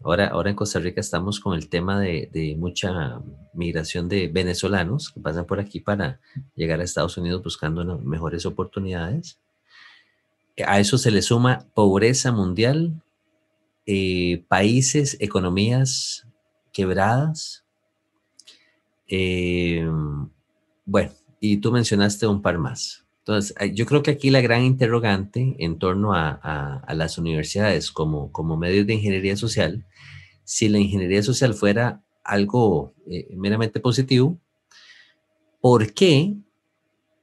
Ahora, ahora en Costa Rica estamos con el tema de, de, mucha migración de venezolanos que pasan por aquí para llegar a Estados Unidos buscando mejores oportunidades. A eso se le suma pobreza mundial, eh, países, economías quebradas. Eh, bueno, y tú mencionaste un par más. Entonces, yo creo que aquí la gran interrogante en torno a, las universidades como, como medios de ingeniería social, si la ingeniería social fuera algo eh, meramente positivo, ¿por qué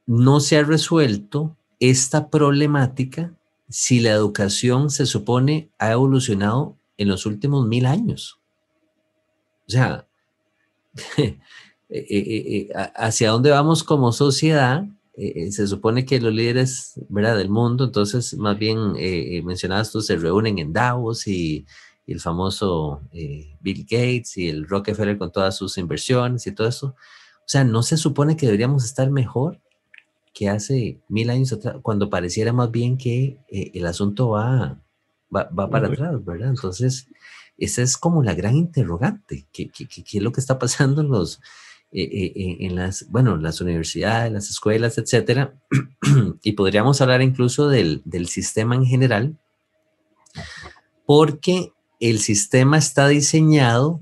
no se ha resuelto esta problemática si la educación se supone ha evolucionado en los últimos mil años? O sea, eh, eh, ¿hacia dónde vamos como sociedad se supone que los líderes ¿verdad? del mundo, entonces más bien eh, mencionadas tú, se reúnen en Davos y, el famoso Bill Gates y el Rockefeller con todas sus inversiones y todo eso. O sea, ¿no se supone que deberíamos estar mejor que hace mil años atrás, cuando pareciera más bien que el asunto va, va, va para atrás, ¿verdad? Entonces, esa es como la gran interrogante, ¿qué, qué, qué es lo que está pasando en los eh, eh, eh, en las, bueno, las universidades, las escuelas, etcétera, y podríamos hablar incluso del, del sistema en general, porque el sistema está diseñado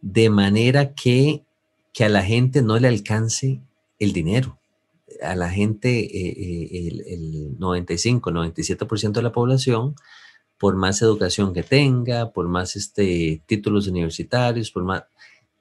de manera que, que a la gente no le alcance el dinero. A la gente, el, el 95, 97% de la población, por más educación que tenga, por más este, títulos universitarios, por más,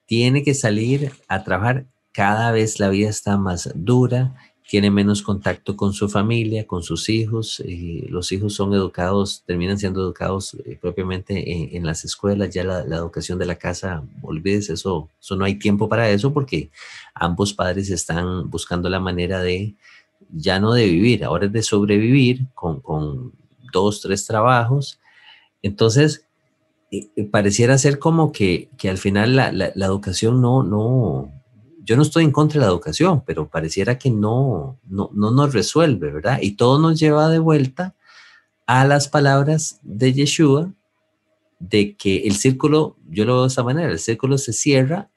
tiene que salir a trabajar. Cada vez la vida está más dura, tiene menos contacto con su familia, con sus hijos. y los hijos son educados, terminan siendo educados eh, propiamente en, las escuelas. Ya la, educación de la casa, olvídese eso, eso no hay tiempo para eso porque ambos padres están buscando la manera de, ya no de vivir, ahora es de sobrevivir con, con dos, tres trabajos. Entonces, pareciera ser como que, que al final la, la, la, educación no, no, yo no estoy en contra de la educación, pero pareciera que no, no, no nos resuelve, ¿verdad? Y todo nos lleva de vuelta a las palabras de Yeshua de que el círculo, yo lo veo de esa manera, el círculo se cierra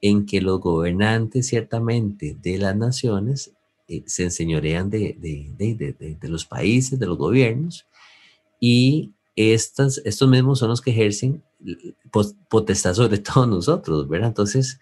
en que los gobernantes ciertamente de las naciones eh, se enseñorean de, de, de, los países, de los gobiernos, y estas, estos mismos son los que ejercen potestad sobre todos nosotros, ¿verdad? Entonces,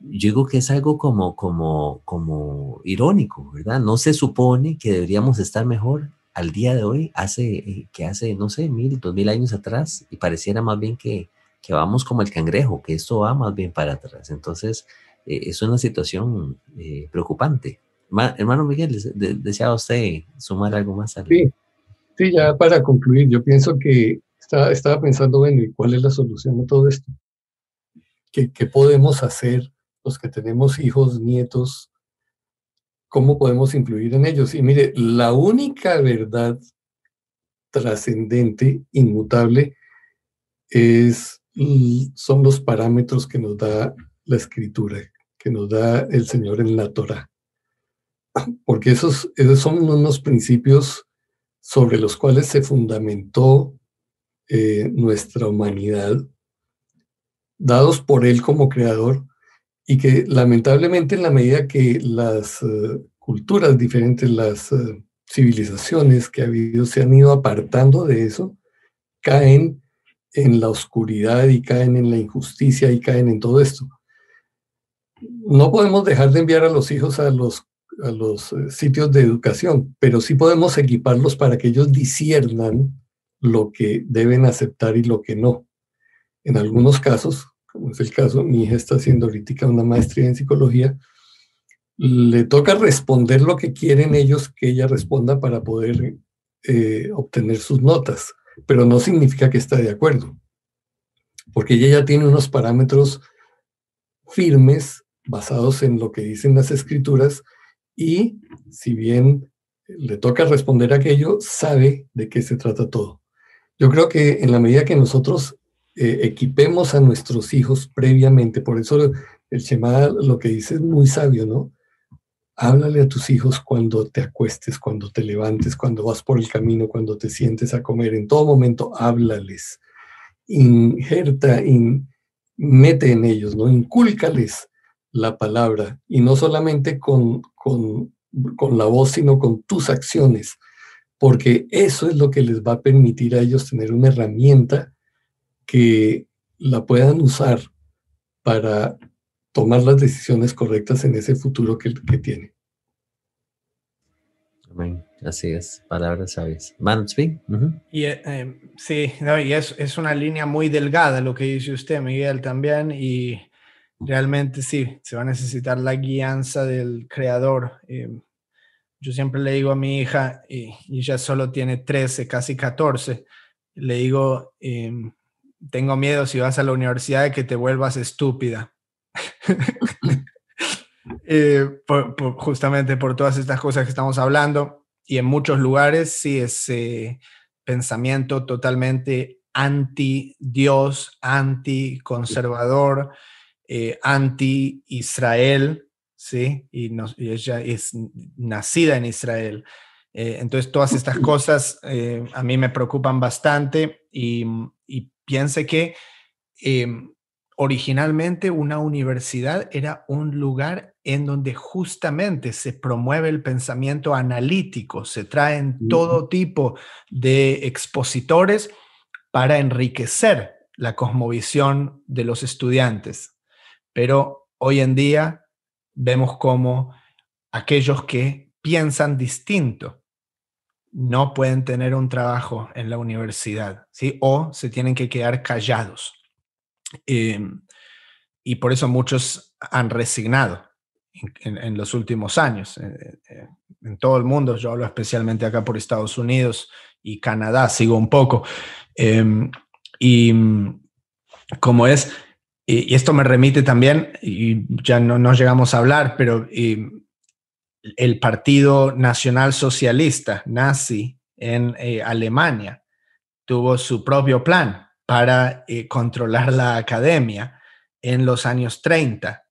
yo digo que es algo como, como, como irónico, ¿verdad? No se supone que deberíamos estar mejor al día de hoy, hace, eh, que hace, no sé, mil, dos mil años atrás, y pareciera más bien que, que vamos como el cangrejo, que esto va más bien para atrás. Entonces, eh, es una situación eh, preocupante. hermano Miguel, ¿deseaba usted sumar algo más? Sí, sí, ya para concluir, yo pienso que estaba, estaba pensando, bueno, ¿y cuál es la solución a todo esto? ¿Qué, ¿Qué podemos hacer los que tenemos hijos, nietos, cómo podemos influir en ellos. Y mire, la única verdad trascendente, inmutable, es, son los parámetros que nos da la escritura, que nos da el Señor en la Torah. Porque esos, esos son unos principios sobre los cuales se fundamentó eh, nuestra humanidad, dados por Él como creador, y que lamentablemente en la medida que las eh, culturas diferentes, las eh, civilizaciones que ha habido se han ido apartando de eso, caen en la oscuridad y caen en la injusticia y caen en todo esto. No podemos dejar de enviar a los hijos a los, a los eh, sitios de educación, pero sí podemos equiparlos para que ellos disiernan lo que deben aceptar y lo que no. En algunos casos, como es el caso, mi hija está haciendo ahorita una maestría en psicología, le toca responder lo que quieren ellos que ella responda para poder eh, obtener sus notas, pero no significa que está de acuerdo, porque ella ya tiene unos parámetros firmes basados en lo que dicen las escrituras y si bien le toca responder aquello, sabe de qué se trata todo. Yo creo que en la medida que nosotros eh, equipemos a nuestros hijos previamente. Por eso el Shema lo que dice es muy sabio, ¿no? Háblale a tus hijos cuando te acuestes, cuando te levantes, cuando vas por el camino, cuando te sientes a comer. En todo momento, háblales. Injerta, mete en ellos, ¿no? Incúlcales la palabra y no solamente con, con, con la voz, sino con tus acciones, porque eso es lo que les va a permitir a ellos tener una herramienta que la puedan usar para tomar las decisiones correctas en ese futuro que, que tiene. Amén. Así es, palabras sabias. Mansby. y, eh, em, sí, y es, es, una línea muy delgada lo que dice usted, Miguel, también, y realmente sí, se va a necesitar la guianza del creador. Em, yo siempre le digo a mi hija, y, y, ella solo tiene 13, casi 14, le digo, em, tengo miedo si vas a la universidad de que te vuelvas estúpida. Eh, justamente por todas estas cosas que estamos hablando. Y en muchos lugares, sí, ese pensamiento totalmente anti-Dios, anti-conservador, eh, anti-Israel, ¿sí? Y, ella es nacida en Israel. Eh, entonces, todas estas cosas a mí me preocupan bastante y Piense que em, originalmente una universidad era un lugar en donde justamente se promueve el pensamiento analítico, se traen todo tipo de expositores para enriquecer la cosmovisión de los estudiantes. Pero hoy en día vemos como aquellos que piensan distinto no pueden tener un trabajo en la universidad, ¿sí? O se tienen que quedar callados. Em, y por eso muchos han resignado en, los últimos años. En todo el mundo, yo hablo especialmente acá por Estados Unidos y Canadá, sigo un poco. Em, y como es, y, esto me remite también, y ya no, no llegamos a hablar, pero el Partido Nacional Socialista, nazi, en eh, Alemania, tuvo su propio plan para eh, controlar la academia en los años 30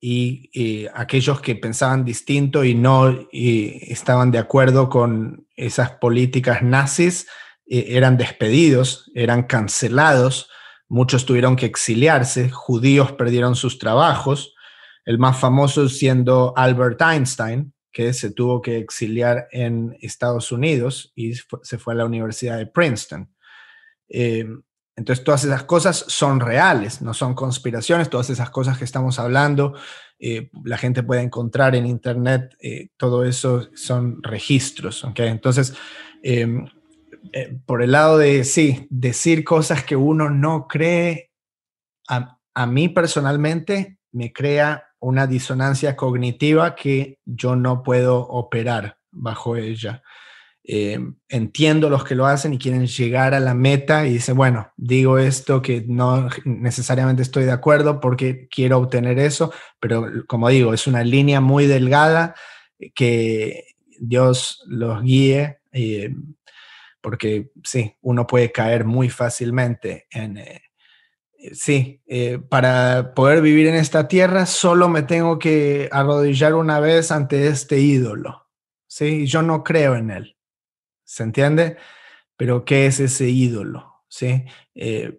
y, aquellos que pensaban distinto y no estaban de acuerdo con esas políticas nazis eh, eran despedidos, eran cancelados, muchos tuvieron que exiliarse, judíos perdieron sus trabajos, el más famoso siendo Albert Einstein, que se tuvo que exiliar en Estados Unidos y se fue a la Universidad de Princeton. Eh, entonces, todas esas cosas son reales, no son conspiraciones, todas esas cosas que estamos hablando, eh, la gente puede encontrar en Internet, eh, todo eso son registros, ¿ok? Entonces, em, eh, por el lado de, sí, decir cosas que uno no cree, a, a mí personalmente me crea una disonancia cognitiva que yo no puedo operar bajo ella. Eh, entiendo los que lo hacen y quieren llegar a la meta y dicen, bueno, digo esto que no necesariamente estoy de acuerdo porque quiero obtener eso, pero como digo, es una línea muy delgada que Dios los guíe, eh, porque sí, uno puede caer muy fácilmente en... Eh, sí, para poder vivir en esta tierra solo me tengo que arrodillar una vez ante este ídolo. Sí, yo no creo en él. ¿Se entiende? Pero ¿qué es ese ídolo? ¿Sí? Eh,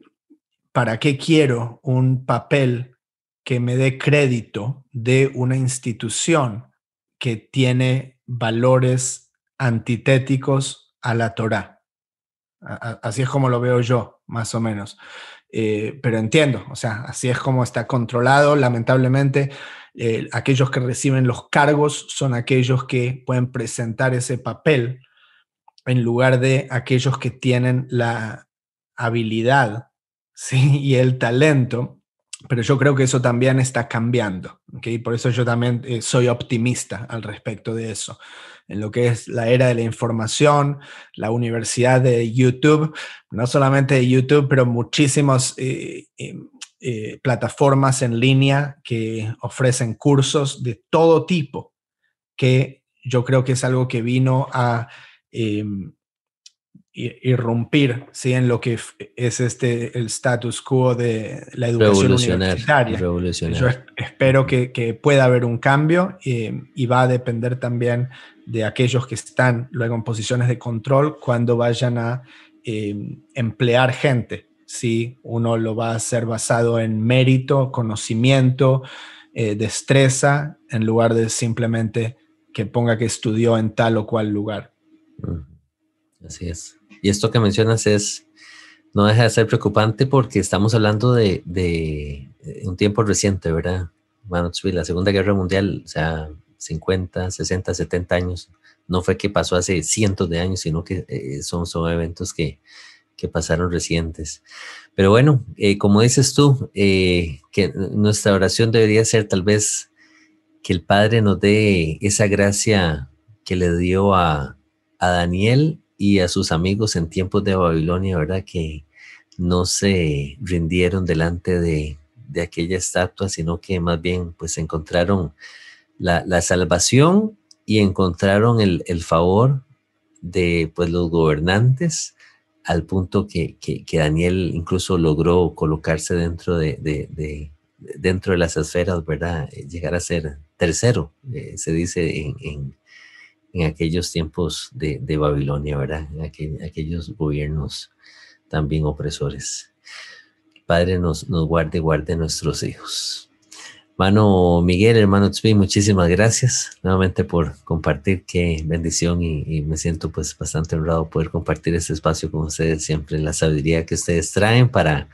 ¿Para qué quiero un papel que me dé crédito de una institución que tiene valores antitéticos a la Torah? Así es como lo veo yo, más o menos. Eh, pero entiendo, o sea, así es como está controlado. Lamentablemente, eh, aquellos que reciben los cargos son aquellos que pueden presentar ese papel en lugar de aquellos que tienen la habilidad ¿sí? y el talento, pero yo creo que eso también está cambiando, ¿okay? por eso yo también eh, soy optimista al respecto de eso. En lo que es la era de la información, la universidad de YouTube, no solamente de YouTube, pero muchísimas eh, eh, plataformas en línea que ofrecen cursos de todo tipo, que yo creo que es algo que vino a Em, irrumpir ¿sí? en lo que es este, el status quo de la educación universitaria. Yo espero que, pueda haber un cambio em, y va a depender también de aquellos que están luego en posiciones de control cuando vayan a em, emplear gente. Si uno lo va a hacer basado en mérito, conocimiento, eh, destreza, en lugar de simplemente que ponga que estudió en tal o cual lugar. Así es. Y esto que mencionas es, no deja de ser preocupante porque estamos hablando de, de, un tiempo reciente, ¿verdad? Bueno, la Segunda Guerra Mundial, o sea, 50, 60, 70 años, no fue que pasó hace cientos de años, sino que eh, son, son eventos que, que pasaron recientes. Pero bueno, eh, como dices tú, eh, que nuestra oración debería ser tal vez que el Padre nos dé esa gracia que le dio a, a Daniel y a sus amigos en tiempos de Babilonia, ¿verdad? Que no se rindieron delante de, aquella estatua, sino que más bien pues encontraron la, salvación y encontraron el, favor de pues los gobernantes al punto que, Daniel incluso logró colocarse dentro de, dentro de las esferas, ¿verdad? Llegar a ser tercero, eh, se dice en, en aquellos tiempos de, Babilonia, ¿verdad? Aquellos gobiernos también opresores. Padre nos, nos guarde, guarde nuestros hijos. Hermano Miguel, hermano Tzvi, muchísimas gracias nuevamente por compartir. Qué bendición y, y, me siento pues bastante honrado poder compartir este espacio con ustedes siempre, la sabiduría que ustedes traen para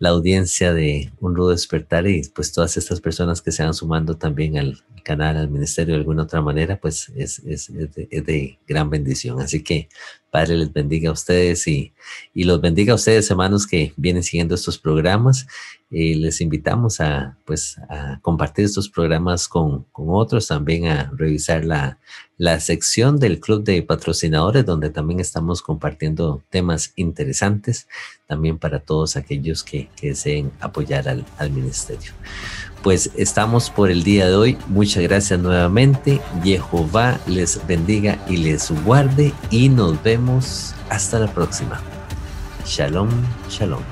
la audiencia de Un Rudo Despertar y pues todas estas personas que se van sumando también al canal, al ministerio de alguna otra manera, pues es, es, de, gran bendición. Así que Padre les bendiga a ustedes y, y los bendiga a ustedes, hermanos, que vienen siguiendo estos programas. Y les invitamos a, pues, a compartir estos programas con, con otros, también a revisar la, la sección del Club de Patrocinadores, donde también estamos compartiendo temas interesantes, también para todos aquellos que, deseen apoyar al, al, ministerio. Pues estamos por el día de hoy. Muchas gracias nuevamente. Jehová les bendiga y les guarde y nos vemos hasta la próxima. Shalom, shalom.